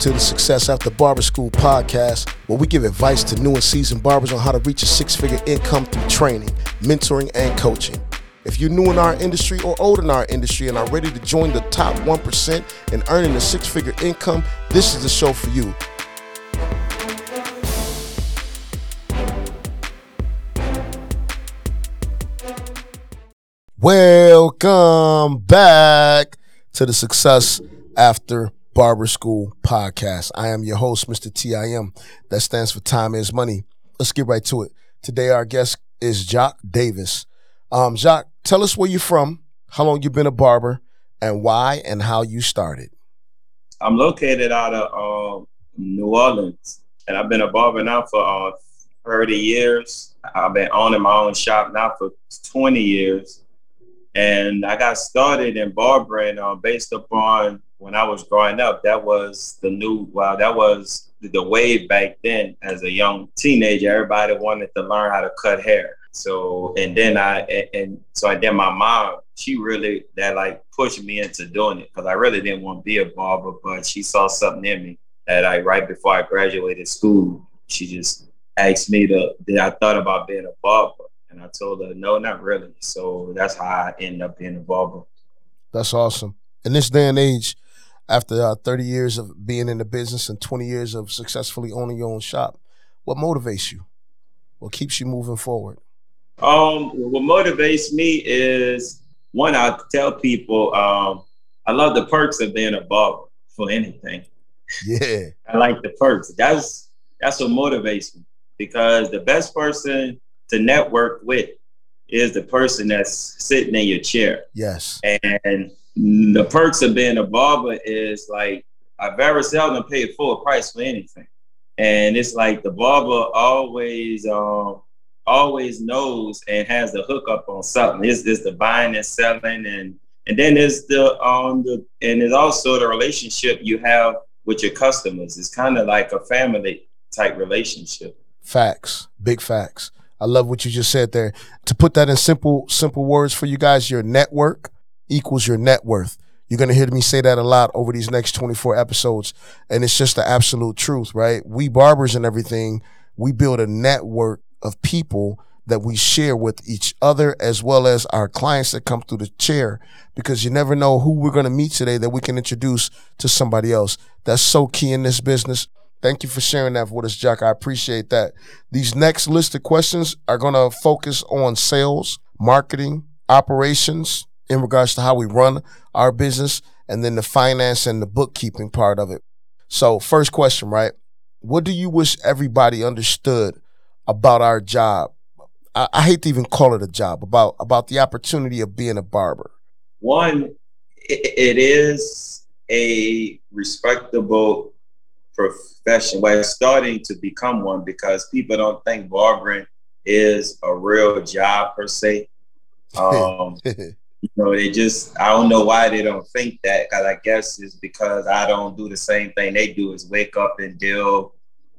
to the Success After Barber School podcast, where we give advice to new and seasoned barbers on how to reach a six figure income through training, mentoring, and coaching. If you're new in our industry or old in our industry and are ready to join the top 1% in earning a six figure income, this is the show for you. Welcome back to the Success After Barber School podcast. I am your host, Mr. TIM. That stands for Time is Money. Let's get right to it. Today, our guest is Joc Davis. Um, Joc, tell us where you're from, how long you've been a barber, and why and how you started. I'm located out of uh, New Orleans, and I've been a barber now for uh, 30 years. I've been owning my own shop now for 20 years. And I got started in barbering uh, based upon when I was growing up. That was the new, wow, that was the wave back then as a young teenager. Everybody wanted to learn how to cut hair. So, and then I, and, and so I then my mom, she really, that like pushed me into doing it because I really didn't want to be a barber, but she saw something in me that I, right before I graduated school, she just asked me to, that I thought about being a barber. And I told her, no, not really. So that's how I ended up being a barber. That's awesome. In this day and age, after uh, 30 years of being in the business and 20 years of successfully owning your own shop, what motivates you? What keeps you moving forward? Um, what motivates me is one, I tell people um, I love the perks of being a barber for anything. Yeah. I like the perks. That's that's what motivates me because the best person to network with is the person that's sitting in your chair. Yes. And the perks of being a barber is like I very seldom pay full price for anything. And it's like the barber always um always knows and has the hookup on something. It's just the buying and selling and and then there's the um the and it's also the relationship you have with your customers. It's kind of like a family type relationship. Facts. Big facts. I love what you just said there. To put that in simple, simple words for you guys, your network equals your net worth. You're going to hear me say that a lot over these next 24 episodes. And it's just the absolute truth, right? We barbers and everything, we build a network of people that we share with each other as well as our clients that come through the chair because you never know who we're going to meet today that we can introduce to somebody else. That's so key in this business. Thank you for sharing that with us, Joc. I appreciate that. These next list of questions are going to focus on sales, marketing, operations in regards to how we run our business, and then the finance and the bookkeeping part of it. So, first question, right? What do you wish everybody understood about our job? I, I hate to even call it a job, about, about the opportunity of being a barber. One, it, is a respectable profession. Well, it's starting to become one because people don't think barbering is a real job per se. Um, know, they just I don't know why they don't think that. Because I guess it's because I don't do the same thing they do. Is wake up and deal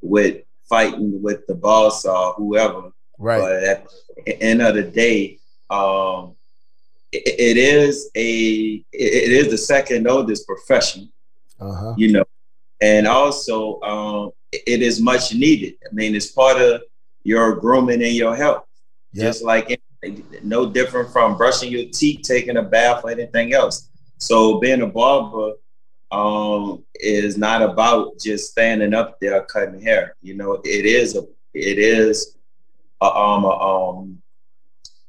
with fighting with the boss or whoever. Right. But at the end of the day, um, it, it is a it is the second oldest profession. Uh-huh. You know, and also um, it is much needed. I mean, it's part of your grooming and your health, yep. just like no different from brushing your teeth, taking a bath, or anything else. So being a barber um, is not about just standing up there cutting hair. You know, it is a it is a, um, a, um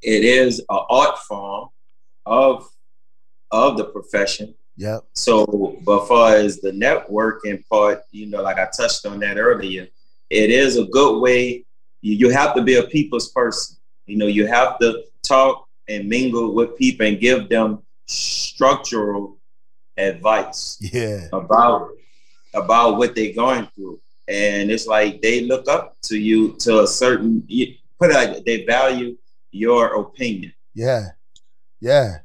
it is an art form of of the profession Yep. So, but far as the networking part, you know, like I touched on that earlier, it is a good way. You, you have to be a people's person. You know, you have to talk and mingle with people and give them structural advice. Yeah. About about what they're going through, and it's like they look up to you to a certain. Put it like they value your opinion. Yeah. Yeah.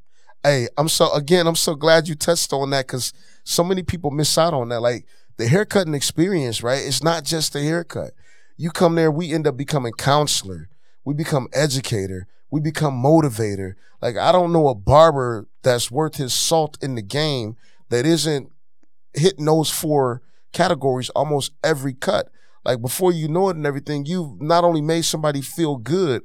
Hey, I'm so again, I'm so glad you touched on that because so many people miss out on that. Like the haircutting experience, right? It's not just the haircut. You come there, we end up becoming counselor, we become educator, we become motivator. Like I don't know a barber that's worth his salt in the game that isn't hitting those four categories almost every cut. Like before you know it and everything, you've not only made somebody feel good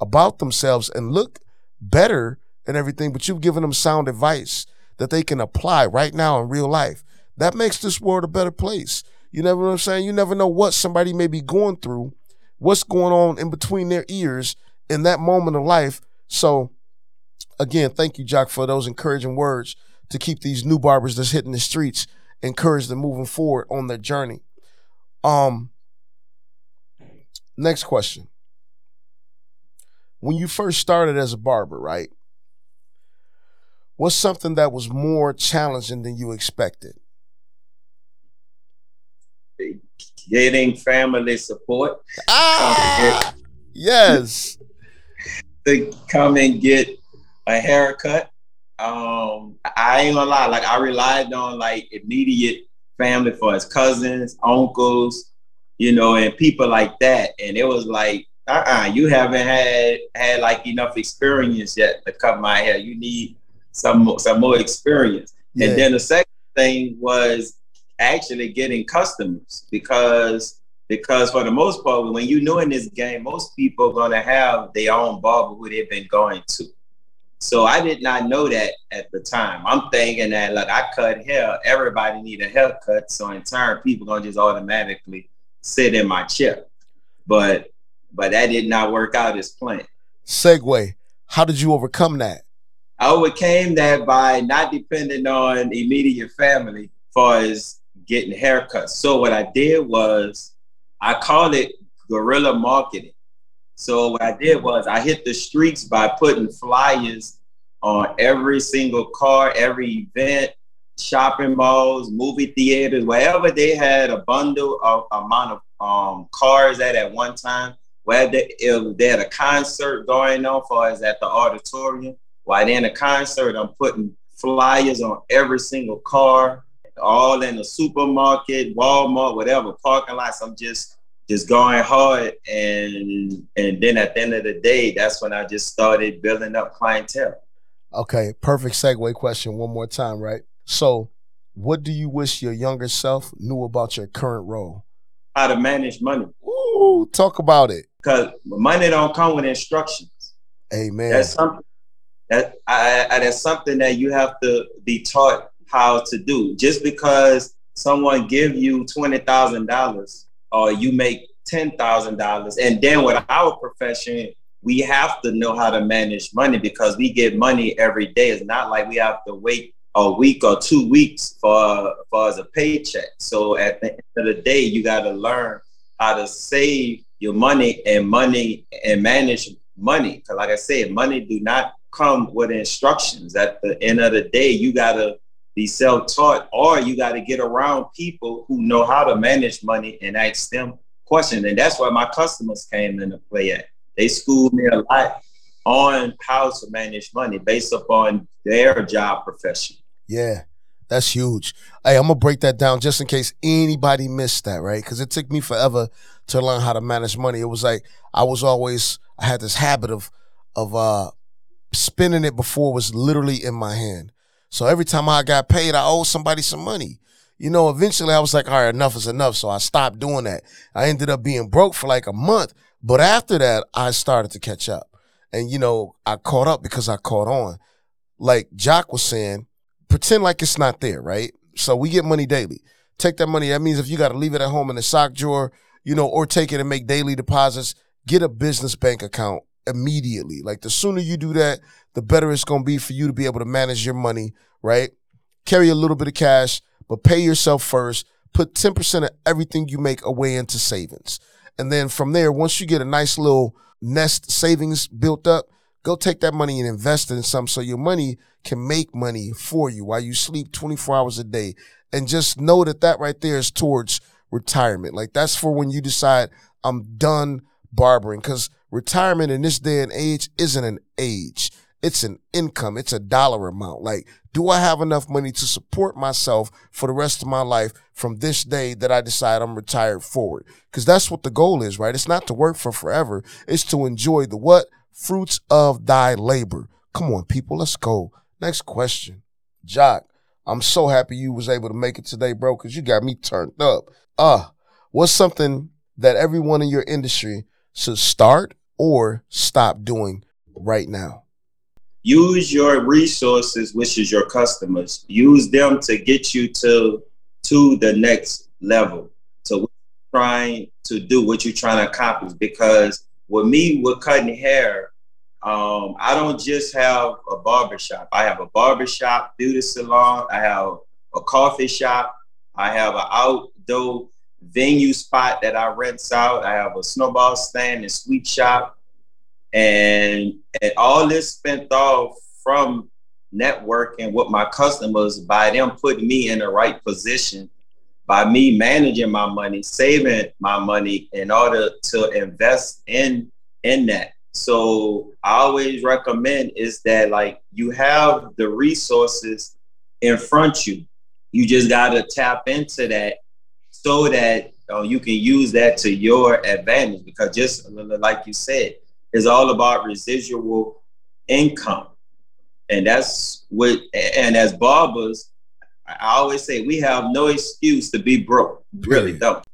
about themselves and look better and everything, but you've given them sound advice that they can apply right now in real life. That makes this world a better place. You never know what I'm saying? You never know what somebody may be going through, what's going on in between their ears in that moment of life. So again, thank you, Joc, for those encouraging words to keep these new barbers that's hitting the streets encouraged and moving forward on their journey. Um, next question. When you first started as a barber, right? What's something that was more challenging than you expected? Getting family support. Ah, yes. To come and get a haircut. Um, I ain't gonna lie, like I relied on like immediate family for his cousins, uncles, you know, and people like that. And it was like, uh-uh, you haven't had had like enough experience yet to cut my hair. You need some some more experience. Yeah. And then the second thing was actually getting customers because because for the most part, when you know in this game, most people are gonna have their own barber who they've been going to. So I did not know that at the time. I'm thinking that like I cut hair, everybody need a haircut, so in turn people gonna just automatically sit in my chair. But but that did not work out as planned. Segue. How did you overcome that? I overcame that by not depending on immediate family far as getting haircuts. So what I did was I called it guerrilla marketing. So what I did was I hit the streets by putting flyers on every single car, every event, shopping malls, movie theaters, wherever they had a bundle of amount of um, cars at at one time. Where they, if they had a concert going on, for us at the auditorium, while they in a concert, I'm putting flyers on every single car, all in the supermarket, Walmart, whatever parking lots. I'm just just going hard. And and then at the end of the day that's when i just started building up clientele. Okay perfect segue question one more time right? So what do you wish your younger self knew about your current role? How to manage money. Ooh, talk about it. Because money don't come with instructions. Amen. That's something that I, I, that's something that you have to be taught how to do just because someone give you $20000 or you make ten thousand dollars. And then with our profession, we have to know how to manage money because we get money every day. It's not like we have to wait a week or two weeks for for as a paycheck. So at the end of the day, you got to learn how to save your money and money and manage money. Because like I said, money do not come with instructions. At the end of the day, you got to be self-taught or you got to get around people who know how to manage money and ask them questions. And that's where my customers came into play at. They schooled me a lot on how to manage money based upon their job profession. Yeah that's huge. Hey i'm gonna break that down just in case anybody missed that right? Because it took me forever to learn how to manage money. It was like i was always i had this habit of of uh spending it before it was literally in my hand so every time I got paid, I owed somebody some money. You know, eventually I was like, all right, enough is enough. So I stopped doing that. I ended up being broke for like a month. But after that, I started to catch up. And, you know, I caught up because I caught on. Like Joc was saying, pretend like it's not there, right? So we get money daily. Take that money. That means if you got to leave it at home in the sock drawer, you know, or take it and make daily deposits, get a business bank account immediately. Like the sooner you do that, the better it's going to be for you to be able to manage your money, right? Carry a little bit of cash, but pay yourself first. Put 10% of everything you make away into savings. And then from there, once you get a nice little nest savings built up, go take that money and invest in some so your money can make money for you while you sleep 24 hours a day. And just know that that right there is towards retirement. Like that's for when you decide I'm done barbering because retirement in this day and age isn't an age. It's an income. It's a dollar amount. Like, do I have enough money to support myself for the rest of my life from this day that I decide I'm retired forward? Because that's what the goal is, right? It's not to work for forever. It's to enjoy the what? Fruits of thy labor. Come on, people. Let's go. Next question. Joc, I'm so happy you was able to make it today, bro, because you got me turned up. Uh, what's something that everyone in your industry should start or stop doing right now? Use your resources, which is your customers. Use them to get you to to the next level. So trying to do, what you're trying to accomplish. Because with me, with cutting hair, um, I don't just have a barbershop. I have a barbershop, beauty salon. I have a coffee shop. I have an outdoor venue spot that I rent out. I have a snowball stand and sweet shop. And, and all this spent off from networking with my customers by them putting me in the right position by me managing my money saving my money in order to invest in in that so I always recommend is that like you have the resources in front you. You just gotta tap into that so that uh, you can use that to your advantage. Because just like you said, it's all about residual income, and that's what. And as barbers, I always say we have no excuse to be broke. Really don't.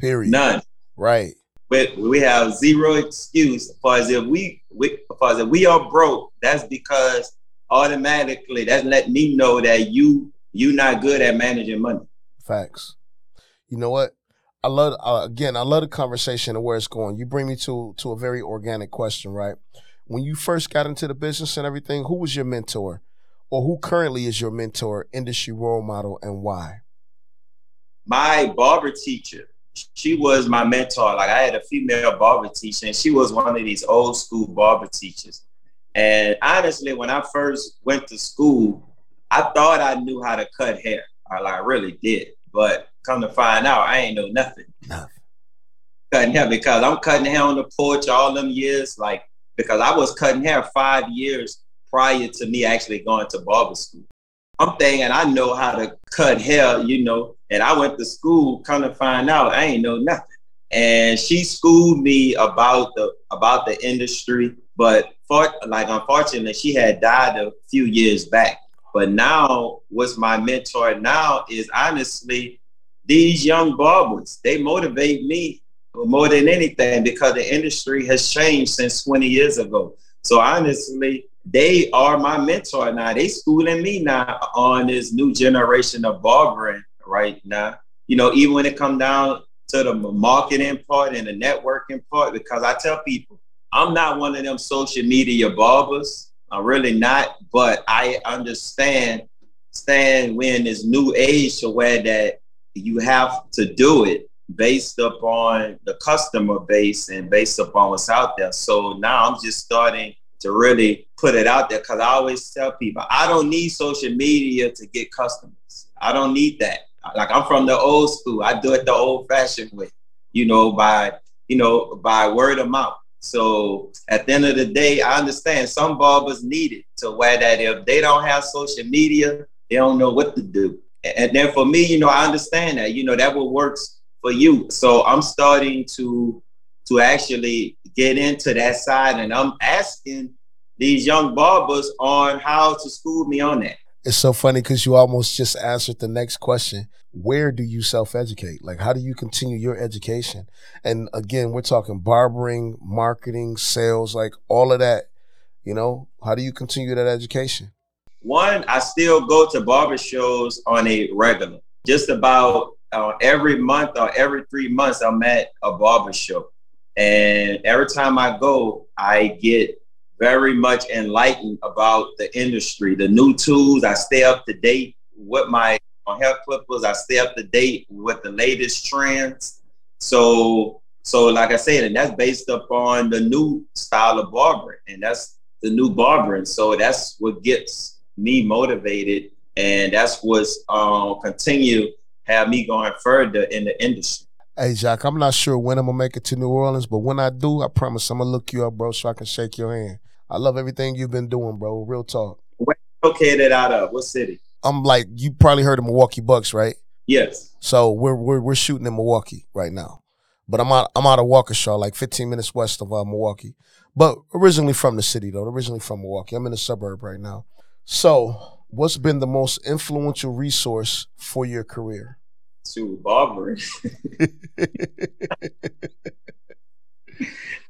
Period. None. Right but we have zero excuse for as if we, we for as if we are broke. That's because automatically that's letting me know that you you're not good at managing money. Facts. You know what? I love uh, again. I love the conversation and where it's going. You bring me to to a very organic question, right? When you first got into the business and everything, who was your mentor, or who currently is your mentor, industry role model, and why? My barber teacher she was my mentor. Like I had a female barber teacher, and she was one of these old school barber teachers. And honestly, when I first went to school, I thought I knew how to cut hair. I like really did. But come to find out, I ain't know nothing. Nothing. Cutting hair because I'm cutting hair on the porch all them years. Like because I was cutting hair five years prior to me actually going to barber school. I'm thinking I know how to cut hair, you know, and I went to school, kind of find out I ain't know nothing. And she schooled me about the about the industry, but for like unfortunately, she had died a few years back. But now, what's my mentor now is honestly these young barbers. They motivate me more than anything because the industry has changed since 20 years ago. So honestly, they are my mentor now. They schooling me now on this new generation of barbering right now. You know, even when it come down to the marketing part and the networking part, because I tell people, I'm not one of them social media barbers. I'm really not, but I understand stand we're in this new age to where that you have to do it based upon the customer base and based upon what's out there. So now I'm just starting to really put it out there because I always tell people I don't need social media to get customers. I don't need that. Like I'm from the old school. I do it the old fashioned way, you know, by you know, by word of mouth. So at the end of the day, I understand some barbers need it to where that if they don't have social media, they don't know what to do. And then for me, you know, I understand that, you know, that what works for you. So I'm starting to to actually get into that side. And I'm asking these young barbers on how to school me on that. It's so funny because you almost just answered the next question. Where do you self educate? Like, how do you continue your education? And again, we're talking barbering, marketing, sales, like all of that. You know, how do you continue that education? One, I still go to barber shows on a regular. Just about uh, every month or every three months, I'm at a barber show. And every time I go, I get very much enlightened about the industry, the new tools. I stay up to date with my hair clippers. I stay up to date with the latest trends. So, so like I said, and that's based upon the new style of barbering, and that's the new barbering. So that's what gets me motivated, and that's what's um, continue have me going further in the industry. Hey, Joc, I'm not sure when I'm gonna make it to New Orleans, but when I do, I promise I'm gonna look you up, bro, so I can shake your hand. I love everything you've been doing, bro. Real talk. Where located out of? What city? I'm like, you probably heard of Milwaukee Bucks, right? Yes. So we're we're we're shooting in Milwaukee right now, but I'm out I'm out of Waukesha, like 15 minutes west of uh, Milwaukee, but originally from the city though. Originally from Milwaukee. I'm in the suburb right now. So What's been the most influential resource for your career? To barbering.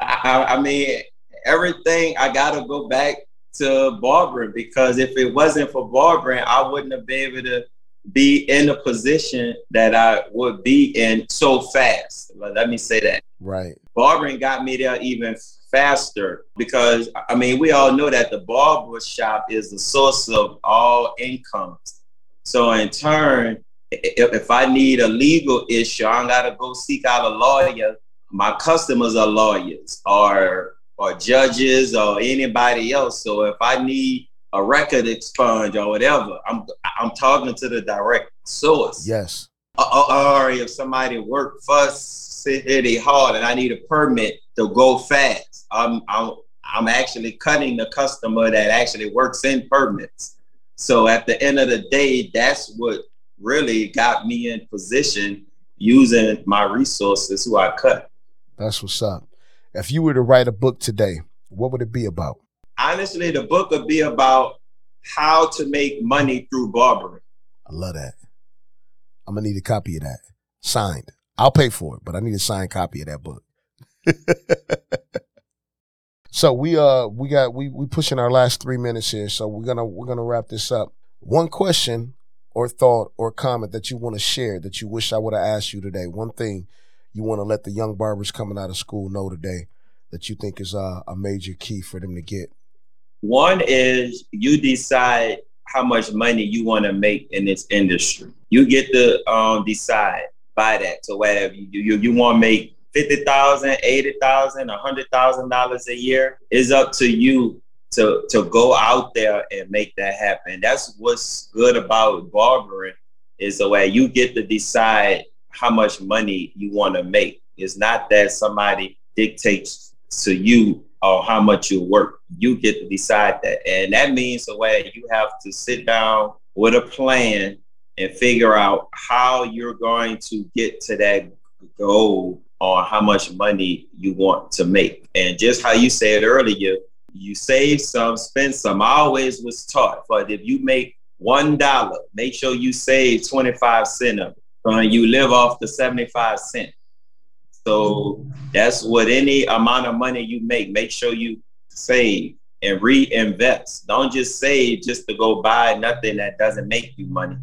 I, I mean, everything I gotta go back to barbering because if it wasn't for barbering, I wouldn't have been able to be in the position that I would be in so fast. Let me say that. Right. Barbering got me there even faster because I mean we all know that the barber shop is the source of all incomes. So in turn, if, if I need a legal issue, I gotta go seek out a lawyer. My customers are lawyers or or judges or anybody else. So if I need a record expunge or whatever, I'm I'm talking to the direct source. Yes. Or, or if somebody worked for City Hall and I need a permit to go fast, I'm I'm I'm actually cutting the customer that actually works in permits. So at the end of the day, that's what really got me in position using my resources who I cut. That's what's up. If you were to write a book today, what would it be about? Honestly, the book would be about how to make money through barbering. I love that. I'm gonna need a copy of that. Signed. I'll pay for it, but I need a signed copy of that book. so we uh we got we we pushing our last three minutes here, so we're gonna we're gonna wrap this up. One question or thought or comment that you want to share that you wish I would have asked you today. One thing you want to let the young barbers coming out of school know today that you think is a, a major key for them to get? One is you decide how much money you want to make in this industry. You get to um, decide by that. So whatever you you, you want to make fifty thousand, eighty thousand, a hundred thousand dollars a year is up to you to to go out there and make that happen. That's what's good about barbering is the way you get to decide how much money you want to make. It's not that somebody dictates to you or how much you work. You get to decide that. And that means the way you have to sit down with a plan and figure out how you're going to get to that goal on how much money you want to make. And just how you said earlier, you save some, spend some. I always was taught, but if you make one dollar, make sure you save 25 cents of it uh, you live off the 75 cent. So that's what any amount of money you make, make sure you save and reinvest. Don't just save just to go buy nothing that doesn't make you money.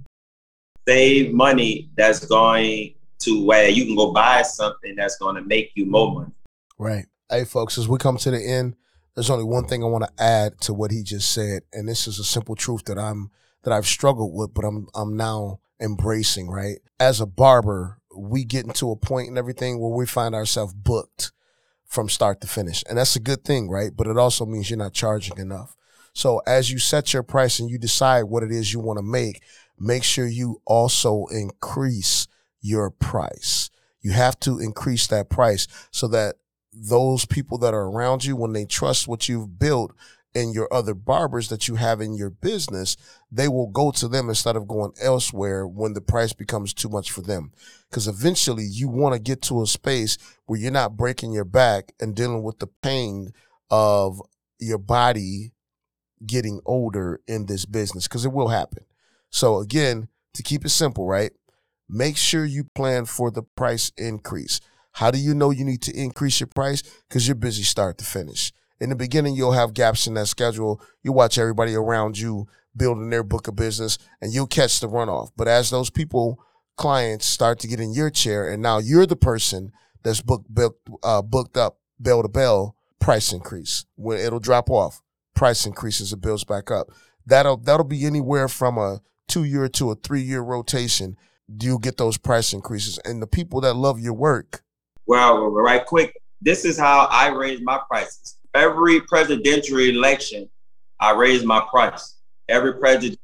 Save money that's going to where you can go buy something that's going to make you more money. Right. Hey, folks, as we come to the end, there's only one thing I want to add to what he just said, and this is a simple truth that I'm that I've struggled with, but I'm I'm now embracing, right? As a barber, we get into a point and everything where we find ourselves booked from start to finish. And that's a good thing, right? But it also means you're not charging enough. So as you set your price and you decide what it is you want to make, make sure you also increase your price. You have to increase that price so that those people that are around you, when they trust what you've built, and your other barbers that you have in your business, they will go to them instead of going elsewhere when the price becomes too much for them. Because eventually you want to get to a space where you're not breaking your back and dealing with the pain of your body getting older in this business because it will happen. So again, to keep it simple, right? Make sure you plan for the price increase. How do you know you need to increase your price? Because you're busy start to finish in the beginning, you'll have gaps in that schedule. You watch everybody around you building their book of business and you'll catch the runoff. But as those people, clients start to get in your chair and now you're the person that's booked, uh, booked up bell to bell, price increase. When it'll drop off, price increases, it builds back up. That'll, that'll be anywhere from a two year to a three year rotation. Do you get those price increases? And the people that love your work. Well, right quick, this is how I raise my prices every presidential election, I raise my price. Every president.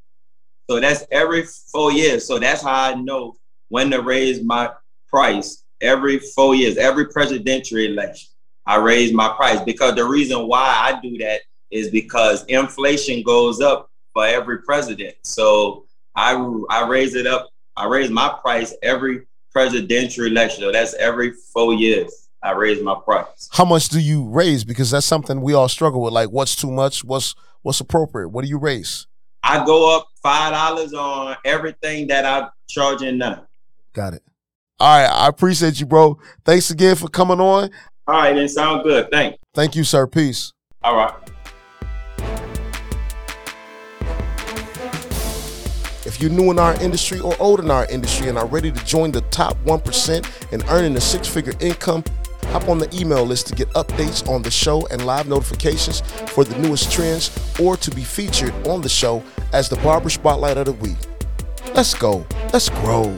So that's every four years. So that's how I know when to raise my price. Every four years, every presidential election, I raise my price. Because the reason why I do that is because inflation goes up for every president. So I I raise it up. I raise my price every presidential election. So that's every four years. I raise my price. How much do you raise? Because that's something we all struggle with. Like, what's too much? What's what's appropriate? What do you raise? I go up five dollars on everything that I'm charging now. Got it. All right, I appreciate you, bro. Thanks again for coming on. All right, then sound good. Thanks. Thank you, sir. Peace. All right. You're new in our industry or old in our industry and are ready to join the top 1% in earning a six figure income, hop on the email list to get updates on the show and live notifications for the newest trends or to be featured on the show as the Barber Spotlight of the Week. Let's go. Let's grow.